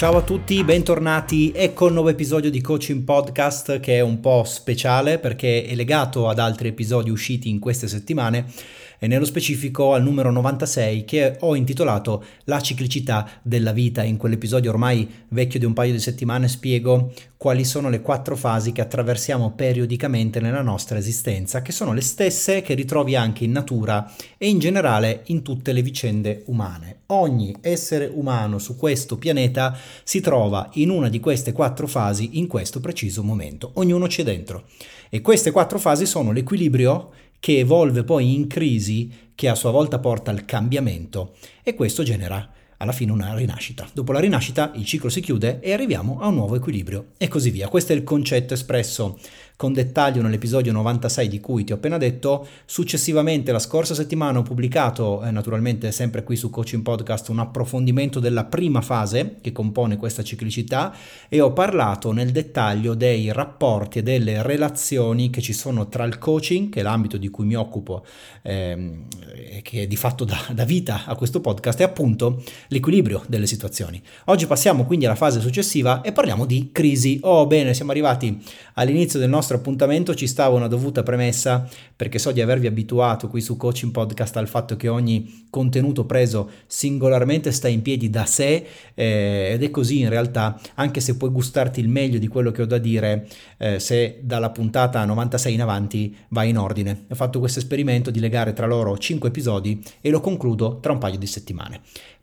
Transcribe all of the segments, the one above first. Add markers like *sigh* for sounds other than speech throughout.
Ciao a tutti, bentornati. Ecco il nuovo episodio di Coaching Podcast che è un po' speciale perché è legato ad altri episodi usciti in queste settimane e nello specifico al numero 96 che ho intitolato La ciclicità della vita. In quell'episodio ormai vecchio di un paio di settimane spiego quali sono le quattro fasi che attraversiamo periodicamente nella nostra esistenza, che sono le stesse che ritrovi anche in natura e in generale in tutte le vicende umane. Ogni essere umano su questo pianeta si trova in una di queste quattro fasi in questo preciso momento. Ognuno c'è dentro. E queste quattro fasi sono l'equilibrio, che evolve poi in crisi che a sua volta porta al cambiamento e questo genera alla fine una rinascita. Dopo la rinascita il ciclo si chiude e arriviamo a un nuovo equilibrio e così via. Questo è il concetto espresso con dettaglio nell'episodio 96 di cui ti ho appena detto. Successivamente la scorsa settimana ho pubblicato, eh, naturalmente sempre qui su Coaching Podcast, un approfondimento della prima fase che compone questa ciclicità e ho parlato nel dettaglio dei rapporti e delle relazioni che ci sono tra il coaching, che è l'ambito di cui mi occupo, ehm, che è di fatto da, da vita a questo podcast, e appunto l'equilibrio delle situazioni. Oggi passiamo quindi alla fase successiva e parliamo di crisi. Oh bene, siamo arrivati all'inizio del nostro appuntamento, ci stava una dovuta premessa perché so di avervi abituato qui su Coaching Podcast al fatto che ogni contenuto preso singolarmente sta in piedi da sé eh, ed è così in realtà, anche se puoi gustarti il meglio di quello che ho da dire, eh, se dalla puntata 96 in avanti vai in ordine. Ho fatto questo esperimento di legare tra loro 5 episodi e lo concludo tra un paio di settimane.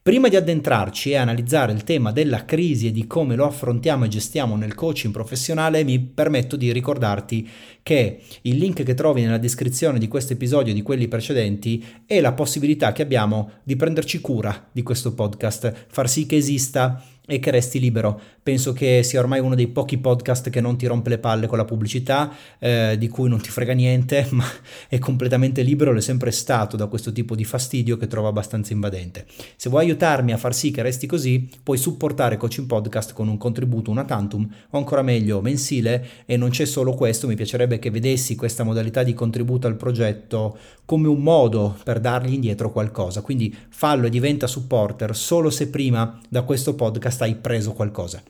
Prima di addentrarci e analizzare il tema della crisi e di come lo affrontiamo e gestiamo nel coaching professionale, mi permetto di ricordarti che il link che trovi nella descrizione di questo episodio e di quelli precedenti è la possibilità che abbiamo di prenderci cura di questo podcast, far sì che esista e che resti libero. Penso che sia ormai uno dei pochi podcast che non ti rompe le palle con la pubblicità, eh, di cui non ti frega niente, *laughs* ma è completamente libero, l'è sempre stato da questo tipo di fastidio che trovo abbastanza invadente. Se vuoi aiutarmi a far sì che resti così, puoi supportare Coaching Podcast con un contributo una tantum o ancora meglio mensile e non c'è solo questo, mi piacerebbe che vedessi questa modalità di contributo al progetto come un modo per dargli indietro qualcosa. Quindi fallo e diventa supporter solo se prima da questo podcast hai preso qualcosa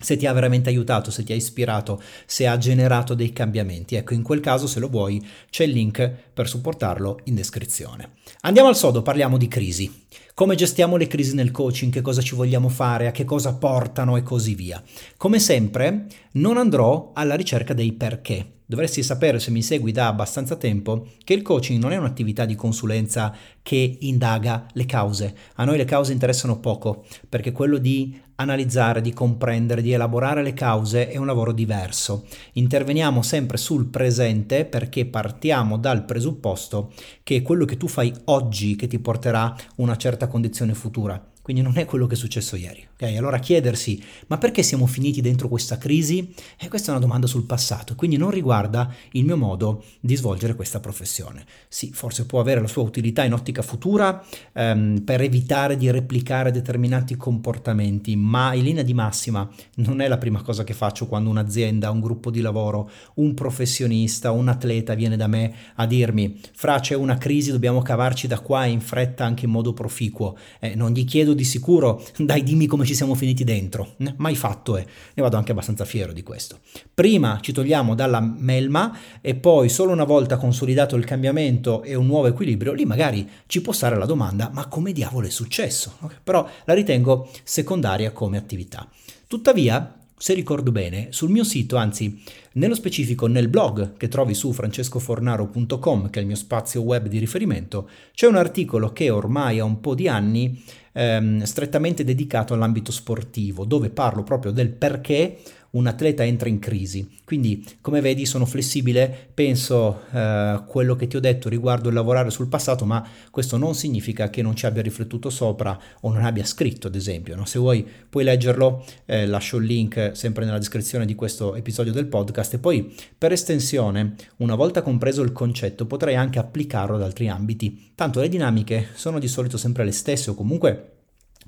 se ti ha veramente aiutato, se ti ha ispirato, se ha generato dei cambiamenti. Ecco, in quel caso, se lo vuoi, c'è il link per supportarlo in descrizione. Andiamo al sodo, parliamo di crisi. Come gestiamo le crisi nel coaching, che cosa ci vogliamo fare, a che cosa portano e così via. Come sempre, non andrò alla ricerca dei perché. Dovresti sapere, se mi segui da abbastanza tempo, che il coaching non è un'attività di consulenza che indaga le cause. A noi le cause interessano poco, perché quello di analizzare, di comprendere, di elaborare le cause è un lavoro diverso. Interveniamo sempre sul presente perché partiamo dal presupposto che quello che tu fai oggi che ti porterà una certa condizione futura. Quindi non è quello che è successo ieri. Okay? Allora chiedersi, ma perché siamo finiti dentro questa crisi? E questa è una domanda sul passato, quindi non riguarda il mio modo di svolgere questa professione. Sì, forse può avere la sua utilità in ottica futura ehm, per evitare di replicare determinati comportamenti, ma in linea di massima non è la prima cosa che faccio quando un'azienda, un gruppo di lavoro, un professionista, un atleta viene da me a dirmi, fra c'è una crisi, dobbiamo cavarci da qua in fretta anche in modo proficuo. Eh, non gli chiedo di sicuro, dai dimmi come ci siamo finiti dentro. Mai fatto è. Ne vado anche abbastanza fiero di questo. Prima ci togliamo dalla melma e poi solo una volta consolidato il cambiamento e un nuovo equilibrio, lì magari ci può stare la domanda ma come diavolo è successo? Okay? Però la ritengo secondaria come attività. Tuttavia, se ricordo bene, sul mio sito, anzi nello specifico nel blog che trovi su francescofornaro.com, che è il mio spazio web di riferimento, c'è un articolo che ormai ha un po' di anni ehm, strettamente dedicato all'ambito sportivo, dove parlo proprio del perché un atleta entra in crisi. Quindi, come vedi, sono flessibile, penso eh, quello che ti ho detto riguardo il lavorare sul passato, ma questo non significa che non ci abbia riflettuto sopra o non abbia scritto, ad esempio. No? Se vuoi puoi leggerlo, eh, lascio il link sempre nella descrizione di questo episodio del podcast e poi per estensione, una volta compreso il concetto, potrai anche applicarlo ad altri ambiti. Tanto le dinamiche sono di solito sempre le stesse o comunque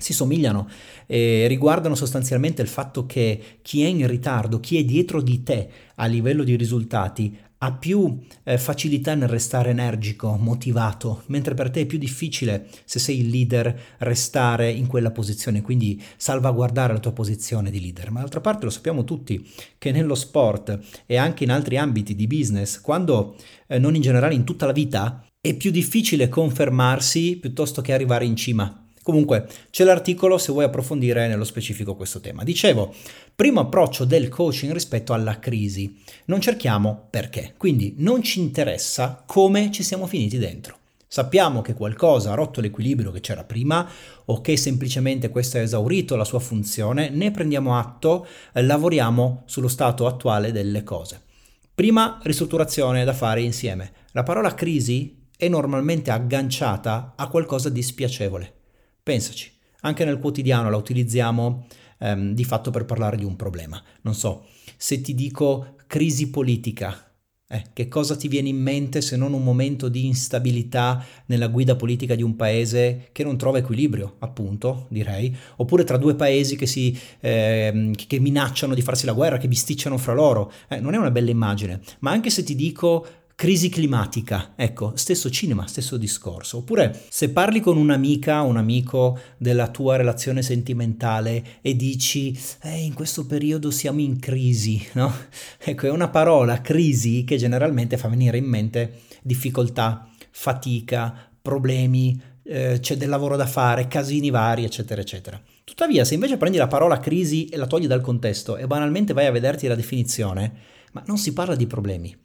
si somigliano e riguardano sostanzialmente il fatto che chi è in ritardo, chi è dietro di te a livello di risultati, ha più eh, facilità nel restare energico, motivato, mentre per te è più difficile, se sei il leader, restare in quella posizione, quindi salvaguardare la tua posizione di leader. Ma d'altra parte lo sappiamo tutti che nello sport e anche in altri ambiti di business, quando eh, non in generale in tutta la vita, è più difficile confermarsi piuttosto che arrivare in cima. Comunque c'è l'articolo se vuoi approfondire nello specifico questo tema. Dicevo, primo approccio del coaching rispetto alla crisi. Non cerchiamo perché, quindi non ci interessa come ci siamo finiti dentro. Sappiamo che qualcosa ha rotto l'equilibrio che c'era prima o che semplicemente questo ha esaurito la sua funzione, ne prendiamo atto, lavoriamo sullo stato attuale delle cose. Prima ristrutturazione da fare insieme. La parola crisi è normalmente agganciata a qualcosa di spiacevole Pensaci, anche nel quotidiano la utilizziamo ehm, di fatto per parlare di un problema. Non so, se ti dico crisi politica, eh, che cosa ti viene in mente se non un momento di instabilità nella guida politica di un paese che non trova equilibrio, appunto, direi, oppure tra due paesi che, si, eh, che minacciano di farsi la guerra, che bisticciano fra loro. Eh, non è una bella immagine, ma anche se ti dico crisi climatica, ecco, stesso cinema, stesso discorso. Oppure se parli con un'amica, un amico della tua relazione sentimentale e dici, eh, in questo periodo siamo in crisi, *laughs* no? Ecco, è una parola, crisi, che generalmente fa venire in mente difficoltà, fatica, problemi, eh, c'è del lavoro da fare, casini vari, eccetera, eccetera. Tuttavia, se invece prendi la parola crisi e la togli dal contesto e banalmente vai a vederti la definizione, ma non si parla di problemi,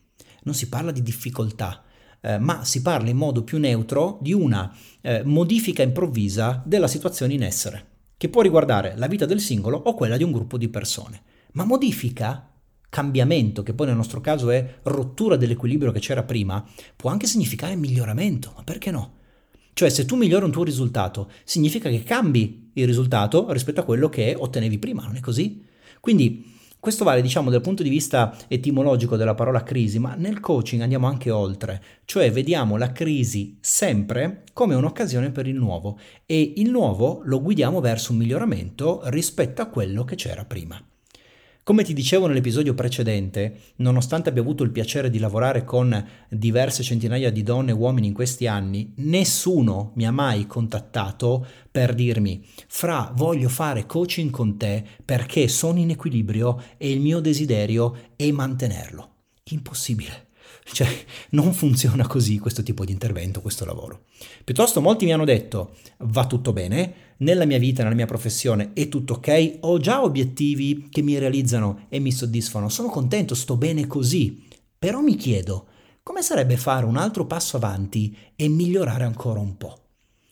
non si parla di difficoltà, eh, ma si parla in modo più neutro di una eh, modifica improvvisa della situazione in essere, che può riguardare la vita del singolo o quella di un gruppo di persone. Ma modifica, cambiamento, che poi nel nostro caso è rottura dell'equilibrio che c'era prima, può anche significare miglioramento, ma perché no? Cioè se tu migliori un tuo risultato, significa che cambi il risultato rispetto a quello che ottenevi prima, non è così? Quindi questo vale, diciamo, dal punto di vista etimologico della parola crisi, ma nel coaching andiamo anche oltre, cioè vediamo la crisi sempre come un'occasione per il nuovo e il nuovo lo guidiamo verso un miglioramento rispetto a quello che c'era prima. Come ti dicevo nell'episodio precedente, nonostante abbia avuto il piacere di lavorare con diverse centinaia di donne e uomini in questi anni, nessuno mi ha mai contattato per dirmi Fra, voglio fare coaching con te perché sono in equilibrio e il mio desiderio è mantenerlo. Impossibile. Cioè, non funziona così questo tipo di intervento, questo lavoro. Piuttosto molti mi hanno detto, va tutto bene, nella mia vita, nella mia professione è tutto ok, ho già obiettivi che mi realizzano e mi soddisfano, sono contento, sto bene così. Però mi chiedo, come sarebbe fare un altro passo avanti e migliorare ancora un po'?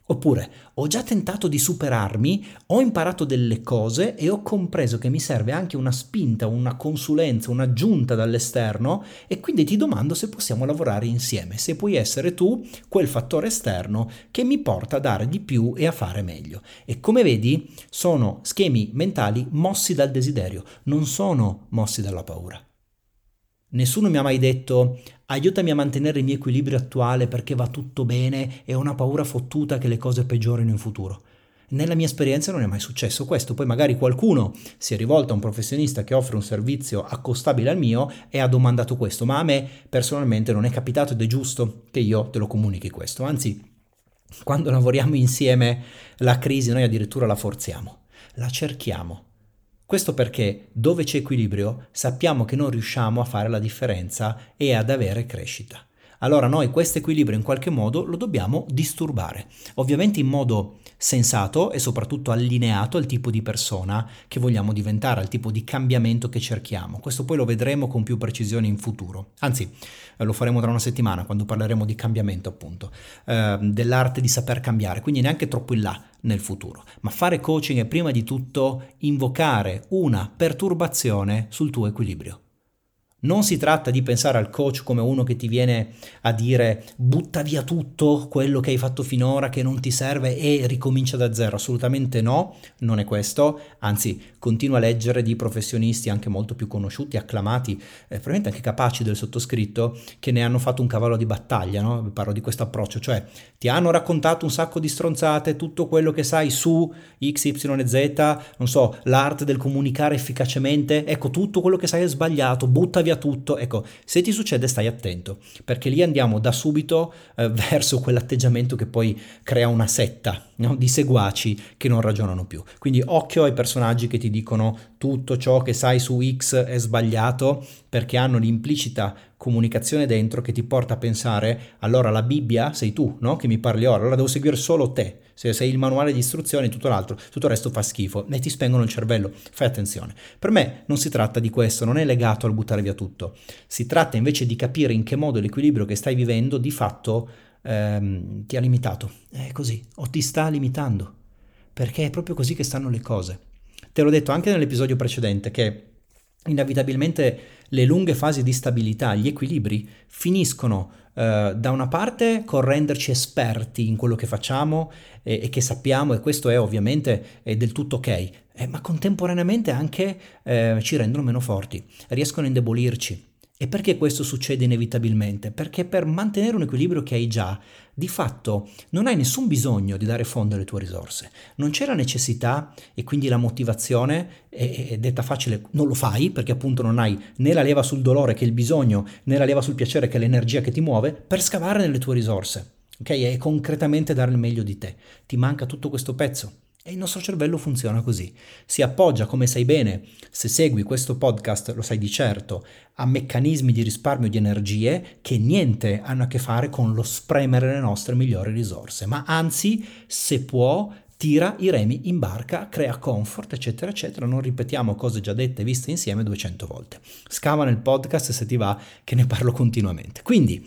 Oppure ho già tentato di superarmi, ho imparato delle cose e ho compreso che mi serve anche una spinta, una consulenza, un'aggiunta dall'esterno e quindi ti domando se possiamo lavorare insieme, se puoi essere tu quel fattore esterno che mi porta a dare di più e a fare meglio. E come vedi sono schemi mentali mossi dal desiderio, non sono mossi dalla paura. Nessuno mi ha mai detto aiutami a mantenere il mio equilibrio attuale perché va tutto bene e ho una paura fottuta che le cose peggiorino in futuro. Nella mia esperienza non è mai successo questo, poi magari qualcuno si è rivolto a un professionista che offre un servizio accostabile al mio e ha domandato questo, ma a me personalmente non è capitato ed è giusto che io te lo comunichi questo, anzi quando lavoriamo insieme la crisi noi addirittura la forziamo, la cerchiamo, questo perché dove c'è equilibrio sappiamo che non riusciamo a fare la differenza e ad avere crescita. Allora noi questo equilibrio in qualche modo lo dobbiamo disturbare, ovviamente in modo sensato e soprattutto allineato al tipo di persona che vogliamo diventare, al tipo di cambiamento che cerchiamo. Questo poi lo vedremo con più precisione in futuro, anzi lo faremo tra una settimana quando parleremo di cambiamento appunto, eh, dell'arte di saper cambiare, quindi neanche troppo in là nel futuro. Ma fare coaching è prima di tutto invocare una perturbazione sul tuo equilibrio. Non si tratta di pensare al coach come uno che ti viene a dire butta via tutto quello che hai fatto finora che non ti serve e ricomincia da zero. Assolutamente no, non è questo. Anzi, continua a leggere di professionisti anche molto più conosciuti, acclamati, eh, probabilmente anche capaci del sottoscritto, che ne hanno fatto un cavallo di battaglia. No? Parlo di questo approccio, cioè ti hanno raccontato un sacco di stronzate, tutto quello che sai su X, Y Z, non so, l'arte del comunicare efficacemente. Ecco, tutto quello che sai è sbagliato, butta via via tutto. Ecco, se ti succede stai attento, perché lì andiamo da subito eh, *laughs* verso quell'atteggiamento che poi crea una setta no? di seguaci che non ragionano più. Quindi occhio ai personaggi che ti dicono tutto ciò che sai su X è sbagliato perché hanno l'implicita comunicazione dentro che ti porta a pensare allora la Bibbia sei tu, no? Che mi parli ora, allora devo seguire solo te. Se sei il manuale di istruzioni, tutto l'altro, tutto il resto fa schifo e ti spengono il cervello. Fai attenzione. Per me non si tratta di questo, non è legato al buttare via tutto. Si tratta invece di capire in che modo l'equilibrio che stai vivendo di fatto ehm, ti ha limitato. È così, o ti sta limitando. Perché è proprio così che stanno le cose. Te l'ho detto anche nell'episodio precedente che inevitabilmente le lunghe fasi di stabilità, gli equilibri, finiscono eh, da una parte con renderci esperti in quello che facciamo e, e che sappiamo, e questo è ovviamente è del tutto ok, eh, ma contemporaneamente anche eh, ci rendono meno forti, riescono a indebolirci. E perché questo succede inevitabilmente? Perché per mantenere un equilibrio che hai già, di fatto non hai nessun bisogno di dare fondo alle tue risorse. Non c'è la necessità e quindi la motivazione, e, e detta facile, non lo fai perché appunto non hai né la leva sul dolore che è il bisogno, né la leva sul piacere che è l'energia che ti muove, per scavare nelle tue risorse. Ok? E concretamente dare il meglio di te. Ti manca tutto questo pezzo. E il nostro cervello funziona così. Si appoggia, come sai bene, se segui questo podcast, lo sai di certo, a meccanismi di risparmio di energie che niente hanno a che fare con lo spremere le nostre migliori risorse, ma anzi, se può, tira i remi in barca, crea comfort, eccetera, eccetera. Non ripetiamo cose già dette e viste insieme 200 volte. Scava nel podcast se ti va, che ne parlo continuamente. Quindi,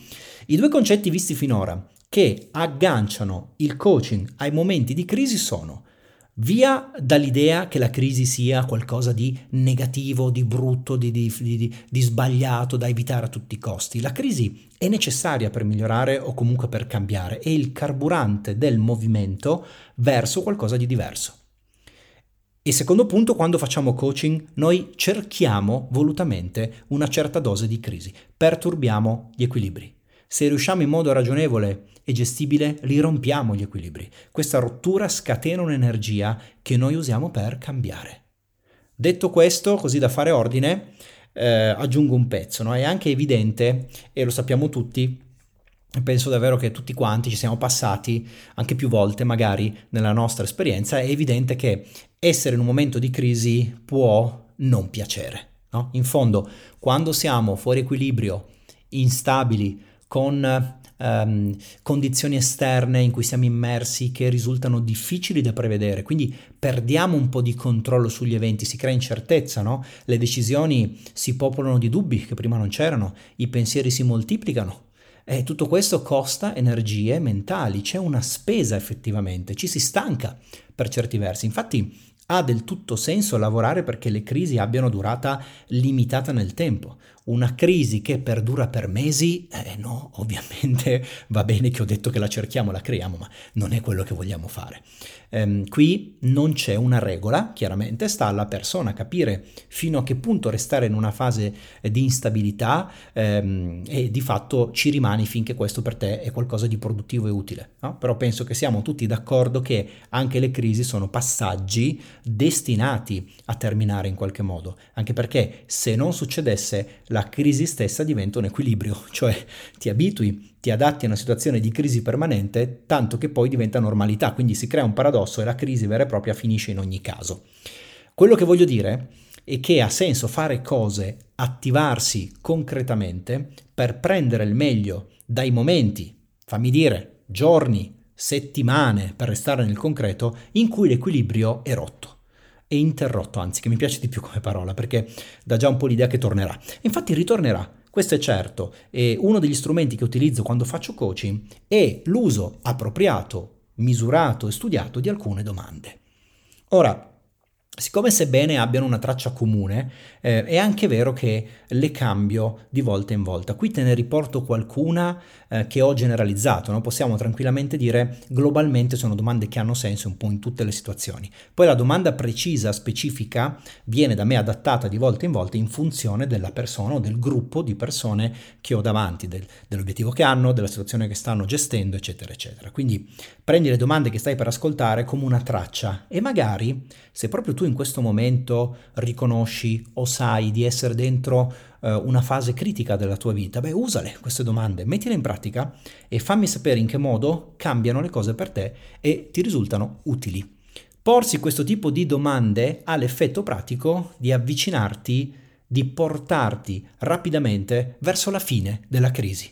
i due concetti visti finora che agganciano il coaching ai momenti di crisi sono Via dall'idea che la crisi sia qualcosa di negativo, di brutto, di, di, di, di, sbagliato, da evitare a tutti i costi. La crisi è necessaria per migliorare o comunque per cambiare, è il carburante del movimento verso qualcosa di diverso. E secondo punto, quando facciamo coaching, noi cerchiamo volutamente una certa dose di crisi, perturbiamo gli equilibri. Se riusciamo in modo ragionevole e gestibile, li rompiamo gli equilibri. Questa rottura scatena un'energia che noi usiamo per cambiare. Detto questo, così da fare ordine, eh, aggiungo un pezzo. No? È anche evidente, e lo sappiamo tutti, penso davvero che tutti quanti ci siamo passati anche più volte magari nella nostra esperienza, è evidente che essere in un momento di crisi può non piacere. No? In fondo, quando siamo fuori equilibrio, instabili, con um, condizioni esterne in cui siamo immersi che risultano difficili da prevedere, quindi perdiamo un po' di controllo sugli eventi, si crea incertezza, no? le decisioni si popolano di dubbi che prima non c'erano, i pensieri si moltiplicano. E tutto questo costa energie mentali, c'è una spesa effettivamente, ci si stanca per certi versi. Infatti ha del tutto senso lavorare perché le crisi abbiano durata limitata nel tempo. Una crisi che perdura per mesi, eh no, ovviamente *laughs* va bene che ho detto che la cerchiamo, la creiamo, ma non è quello che vogliamo fare. Ehm, qui non c'è una regola, chiaramente sta alla persona capire fino a che punto restare in una fase di instabilità ehm, e di fatto ci rimani finché questo per te è qualcosa di produttivo e utile. No? Però penso che siamo tutti d'accordo che anche le crisi sono passaggi destinati a terminare in qualche modo, anche perché se non succedesse crisi stessa diventa un equilibrio, *laughs* cioè ti abitui, ti adatti a una situazione di crisi permanente, tanto che poi diventa normalità, quindi si crea un paradosso e la crisi vera e propria finisce in ogni caso. Quello che voglio dire è che ha senso fare cose, attivarsi concretamente per prendere il meglio dai momenti, fammi dire, giorni, settimane, per restare nel concreto, in cui l'equilibrio è rotto e interrotto, anzi che mi piace di più come parola perché dà già un po' l'idea che tornerà. Infatti ritornerà, questo è certo, e uno degli strumenti che utilizzo quando faccio coaching è l'uso appropriato, misurato e studiato di alcune domande. Ora, Siccome sebbene abbiano una traccia comune, eh, è anche vero che le cambio di volta in volta. Qui te ne riporto qualcuna eh, che ho generalizzato, no? possiamo tranquillamente dire globalmente sono domande che hanno senso un po' in tutte le situazioni. Poi la domanda precisa, specifica, viene da me adattata di volta in volta in funzione della persona o del gruppo di persone che ho davanti, del, dell'obiettivo che hanno, della situazione che stanno gestendo, eccetera, eccetera. Quindi prendi le domande che stai per ascoltare come una traccia e magari, se proprio tu in questo momento riconosci o sai di essere dentro eh, una fase critica della tua vita, beh, usale queste domande, mettile in pratica e fammi sapere in che modo cambiano le cose per te e ti risultano utili. Porsi questo tipo di domande ha l'effetto pratico di avvicinarti, di portarti rapidamente verso la fine della crisi,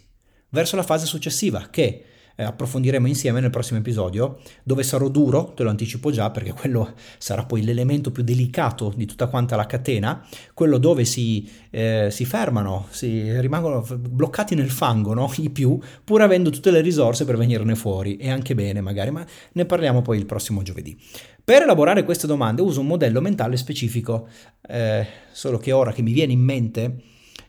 verso la fase successiva che eh, approfondiremo insieme nel prossimo episodio, dove sarò duro, te lo anticipo già perché quello sarà poi l'elemento più delicato di tutta quanta la catena, quello dove si, eh, si fermano, si rimangono bloccati nel fango, no? *laughs* i più, pur avendo tutte le risorse per venirne fuori, e anche bene magari, ma ne parliamo poi il prossimo giovedì. Per elaborare queste domande uso un modello mentale specifico, eh, solo che ora che mi viene in mente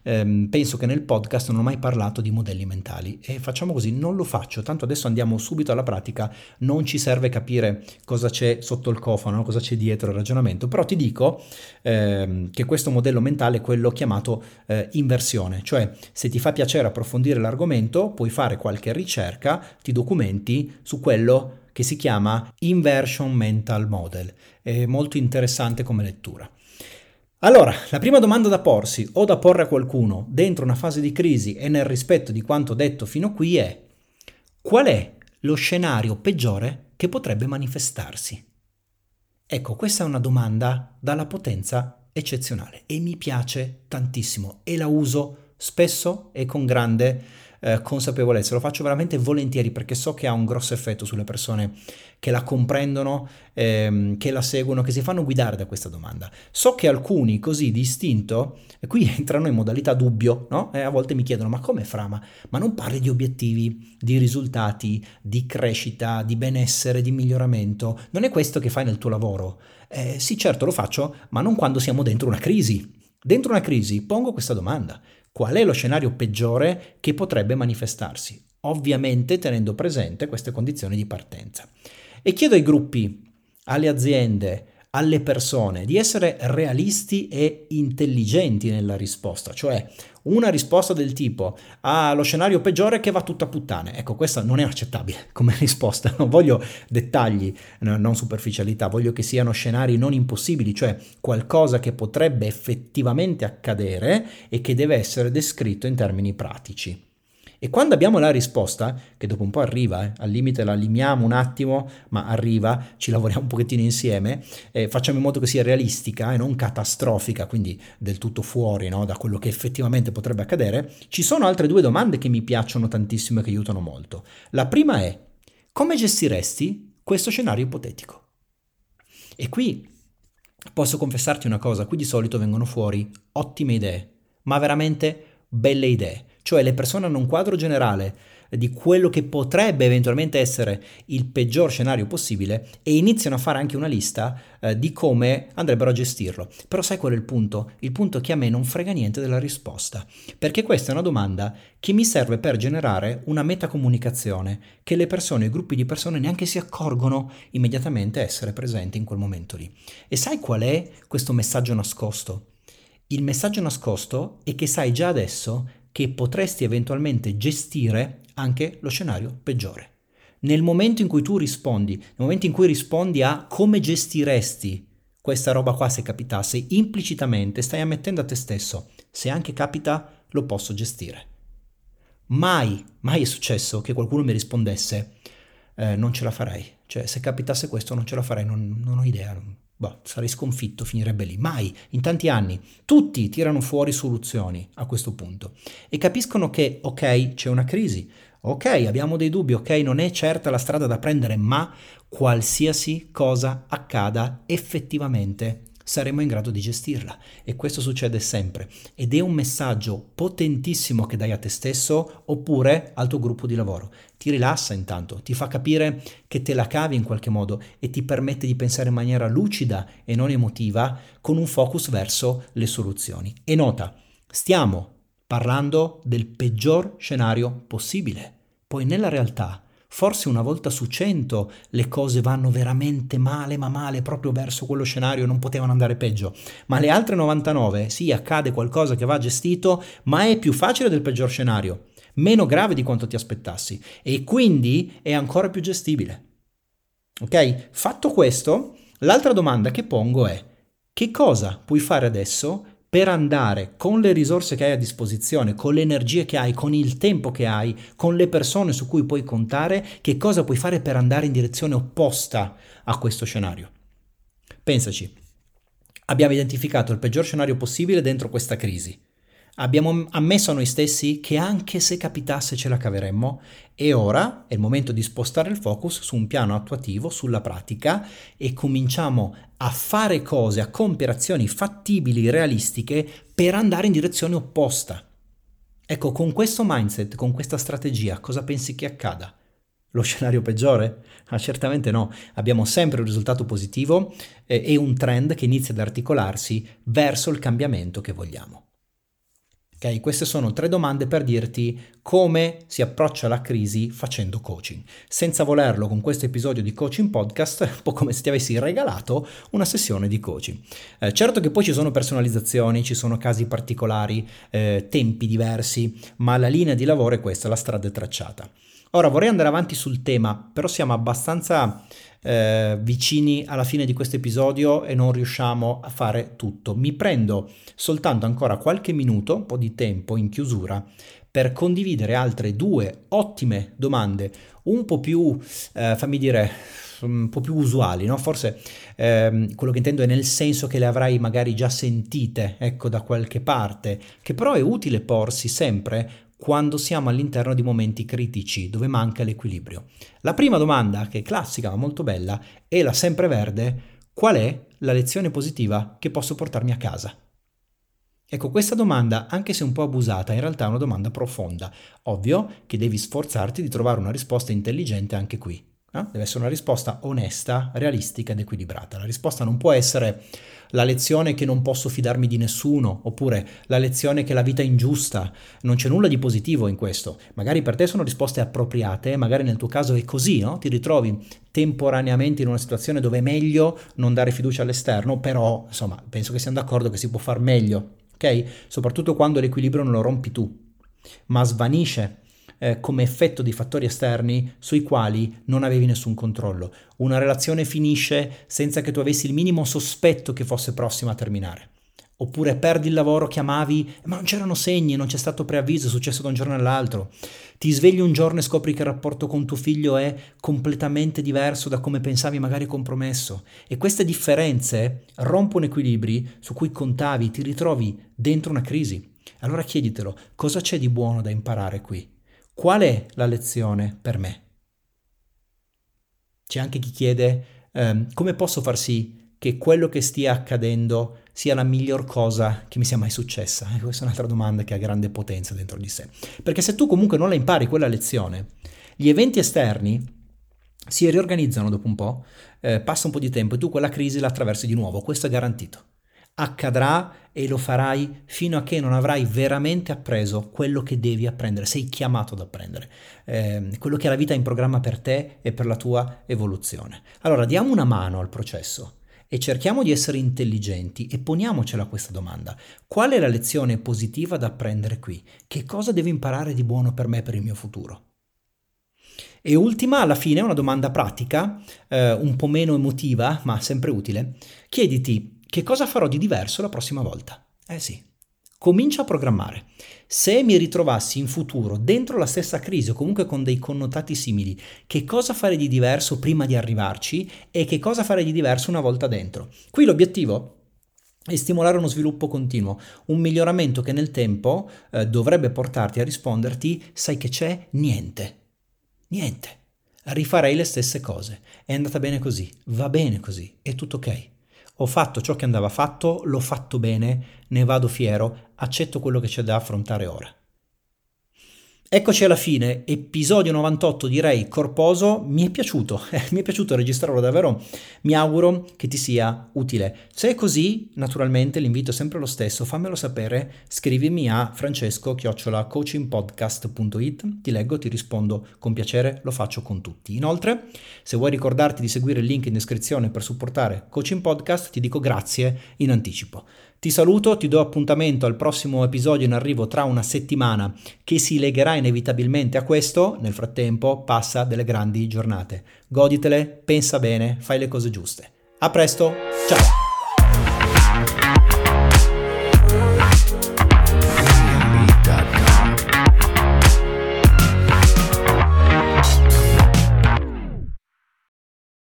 ehm, penso che nel podcast non ho mai parlato di modelli mentali e facciamo così, non lo faccio, tanto adesso andiamo subito alla pratica, non ci serve capire cosa c'è sotto il cofano, cosa c'è dietro il ragionamento, però ti dico ehm, che questo modello mentale è quello chiamato eh, inversione, cioè se ti fa piacere approfondire l'argomento puoi fare qualche ricerca, ti documenti su quello che si chiama Inversion Mental Model. È molto interessante come lettura. Allora, la prima domanda da porsi o da porre a qualcuno dentro una fase di crisi e nel rispetto di quanto detto fino qui è qual è lo scenario peggiore che potrebbe manifestarsi? Ecco, questa è una domanda dalla potenza eccezionale e mi piace tantissimo e la uso spesso e con grande eh, consapevolezza, lo faccio veramente volentieri perché so che ha un grosso effetto sulle persone che la comprendono, ehm, che la seguono, che si fanno guidare da questa domanda. So che alcuni così di istinto, qui *laughs* entrano in modalità dubbio, no? E a volte mi chiedono ma come Frama? Ma non parli di obiettivi, di risultati, di crescita, di benessere, di miglioramento? Non è questo che fai nel tuo lavoro? Eh, sì, certo lo faccio, ma non quando siamo dentro una crisi. Dentro una crisi pongo questa domanda. Qual è lo scenario peggiore che potrebbe manifestarsi? Ovviamente tenendo presente queste condizioni di partenza. E chiedo ai gruppi, alle aziende, alle persone di essere realisti e intelligenti nella risposta, cioè una risposta del tipo ah lo scenario peggiore che va tutta puttane. Ecco, questa non è accettabile *laughs* come risposta, non voglio dettagli, non superficialità, voglio che siano scenari non impossibili, cioè qualcosa che potrebbe effettivamente accadere e che deve essere descritto in termini pratici. E quando abbiamo la risposta, che dopo un po' arriva, eh, al limite la limiamo un attimo, ma arriva, ci lavoriamo un pochettino insieme, eh, facciamo in modo che sia realistica e non catastrofica, quindi del tutto fuori no, da quello che effettivamente potrebbe accadere, ci sono altre due domande che mi piacciono tantissimo e che aiutano molto. La prima è, come gestiresti questo scenario ipotetico? E qui posso confessarti una cosa, qui di solito vengono fuori ottime idee, ma veramente belle idee cioè le persone hanno un quadro generale di quello che potrebbe eventualmente essere il peggior scenario possibile e iniziano a fare anche una lista eh, di come andrebbero a gestirlo. Però sai qual è il punto? Il punto è che a me non frega niente della risposta, perché questa è una domanda che mi serve per generare una metacomunicazione che le persone, i gruppi di persone neanche si accorgono immediatamente essere presenti in quel momento lì. E sai qual è questo messaggio nascosto? Il messaggio nascosto è che sai già adesso che potresti eventualmente gestire anche lo scenario peggiore. Nel momento in cui tu rispondi, nel momento in cui rispondi a come gestiresti questa roba qua se capitasse, implicitamente stai ammettendo a te stesso, se anche capita lo posso gestire. Mai, mai è successo che qualcuno mi rispondesse eh, non ce la farei, cioè se capitasse questo non ce la farei, non, non ho idea, Boh, sarei sconfitto, finirebbe lì. Mai, in tanti anni, tutti tirano fuori soluzioni a questo punto e capiscono che, ok, c'è una crisi, ok, abbiamo dei dubbi, ok, non è certa la strada da prendere, ma qualsiasi cosa accada effettivamente saremo in grado di gestirla e questo succede sempre ed è un messaggio potentissimo che dai a te stesso oppure al tuo gruppo di lavoro. Ti rilassa intanto, ti fa capire che te la cavi in qualche modo e ti permette di pensare in maniera lucida e non emotiva con un focus verso le soluzioni. E nota, stiamo parlando del peggior scenario possibile. Poi nella realtà Forse una volta su cento le cose vanno veramente male, ma male, proprio verso quello scenario non potevano andare peggio. Ma le altre 99, sì, accade qualcosa che va gestito, ma è più facile del peggior scenario, meno grave di quanto ti aspettassi e quindi è ancora più gestibile. Ok? Fatto questo, l'altra domanda che pongo è Che cosa puoi fare adesso per andare con le risorse che hai a disposizione, con le energie che hai, con il tempo che hai, con le persone su cui puoi contare, che cosa puoi fare per andare in direzione opposta a questo scenario? Pensaci, abbiamo identificato il peggior scenario possibile dentro questa crisi. Abbiamo ammesso a noi stessi che anche se capitasse ce la caveremmo e ora è il momento di spostare il focus su un piano attuativo, sulla pratica e cominciamo a fare cose, a compiere azioni fattibili, realistiche per andare in direzione opposta. Ecco, con questo mindset, con questa strategia, cosa pensi che accada? Lo scenario peggiore? Ah, certamente no, abbiamo sempre un risultato positivo eh, e un trend che inizia ad articolarsi verso il cambiamento che vogliamo. Okay, queste sono tre domande per dirti come si approccia la crisi facendo coaching. Senza volerlo, con questo episodio di Coaching Podcast, *laughs* un po' come se ti avessi regalato una sessione di coaching. Eh, certo che poi ci sono personalizzazioni, ci sono casi particolari, eh, tempi diversi, ma la linea di lavoro è questa, la strada è tracciata. Ora vorrei andare avanti sul tema, però siamo abbastanza eh, vicini alla fine di questo episodio e non riusciamo a fare tutto. Mi prendo soltanto ancora qualche minuto, un po' di tempo in chiusura, per condividere altre due ottime domande, un po' più, eh, fammi dire, un po' più usuali, no? Forse ehm, quello che intendo è nel senso che le avrai magari già sentite, ecco, da qualche parte, che però è utile porsi sempre quando siamo all'interno di momenti critici dove manca l'equilibrio. La prima domanda, che è classica ma molto bella, è la sempreverde, qual è la lezione positiva che posso portarmi a casa? Ecco, questa domanda, anche se un po' abusata, in realtà è una domanda profonda. Ovvio che devi sforzarti di trovare una risposta intelligente anche qui. Eh? Deve essere una risposta onesta, realistica ed equilibrata. La risposta non può essere la lezione che non posso fidarmi di nessuno, oppure la lezione che la vita è ingiusta. Non c'è nulla di positivo in questo. Magari per te sono risposte appropriate, magari nel tuo caso è così, no? Ti ritrovi temporaneamente in una situazione dove è meglio non dare fiducia all'esterno, però insomma penso che siamo d'accordo che si può far meglio, ok? Soprattutto quando l'equilibrio non lo rompi tu, ma svanisce eh, come effetto di fattori esterni sui quali non avevi nessun controllo. Una relazione finisce senza che tu avessi il minimo sospetto che fosse prossima a terminare. Oppure perdi il lavoro, chiamavi, ma non c'erano segni, non c'è stato preavviso, è successo da un giorno all'altro. Ti svegli un giorno e scopri che il rapporto con tuo figlio è completamente diverso da come pensavi magari compromesso. E queste differenze rompono equilibri su cui contavi, ti ritrovi dentro una crisi. Allora chieditelo, cosa c'è di buono da imparare qui? Qual è la lezione per me? C'è anche chi chiede ehm, come posso far sì che quello che stia accadendo sia la miglior cosa che mi sia mai successa? E questa è un'altra domanda che ha grande potenza dentro di sé. Perché se tu comunque non la impari quella lezione, gli eventi esterni si riorganizzano dopo un po', eh, passa un po' di tempo e tu quella crisi la attraversi di nuovo, questo è garantito accadrà e lo farai fino a che non avrai veramente appreso quello che devi apprendere, sei chiamato ad apprendere, eh, quello che la vita ha in programma per te e per la tua evoluzione. Allora diamo una mano al processo e cerchiamo di essere intelligenti e poniamocela questa domanda. Qual è la lezione positiva da apprendere qui? Che cosa devo imparare di buono per me per il mio futuro? E ultima, alla fine, una domanda pratica, eh, un po' meno emotiva, ma sempre utile. Chiediti che cosa farò di diverso la prossima volta? Eh sì, comincia a programmare. Se mi ritrovassi in futuro dentro la stessa crisi o comunque con dei connotati simili, che cosa fare di diverso prima di arrivarci e che cosa fare di diverso una volta dentro? Qui l'obiettivo è stimolare uno sviluppo continuo, un miglioramento che nel tempo eh, dovrebbe portarti a risponderti, sai che c'è? Niente. Niente. Rifarei le stesse cose. È andata bene così, va bene così, è tutto ok ho fatto ciò che andava fatto, l'ho fatto bene, ne vado fiero, accetto quello che c'è da affrontare ora. Eccoci alla fine, episodio 98 direi corposo, mi è piaciuto, *laughs* eh, mi è piaciuto registrarlo davvero, mi auguro che ti sia utile. Se è così, naturalmente l'invito è sempre lo stesso, fammelo sapere, scrivimi a francesco-coachingpodcast.it, ti leggo, ti rispondo con piacere, lo faccio con tutti. Inoltre, se vuoi ricordarti di seguire il link in descrizione per supportare Coaching Podcast, ti dico grazie in anticipo. Ti saluto, ti do appuntamento al prossimo episodio in arrivo tra una settimana che si legherà inevitabilmente a questo. Nel frattempo passa delle grandi giornate. Goditele, pensa bene, fai le cose giuste. A presto, ciao!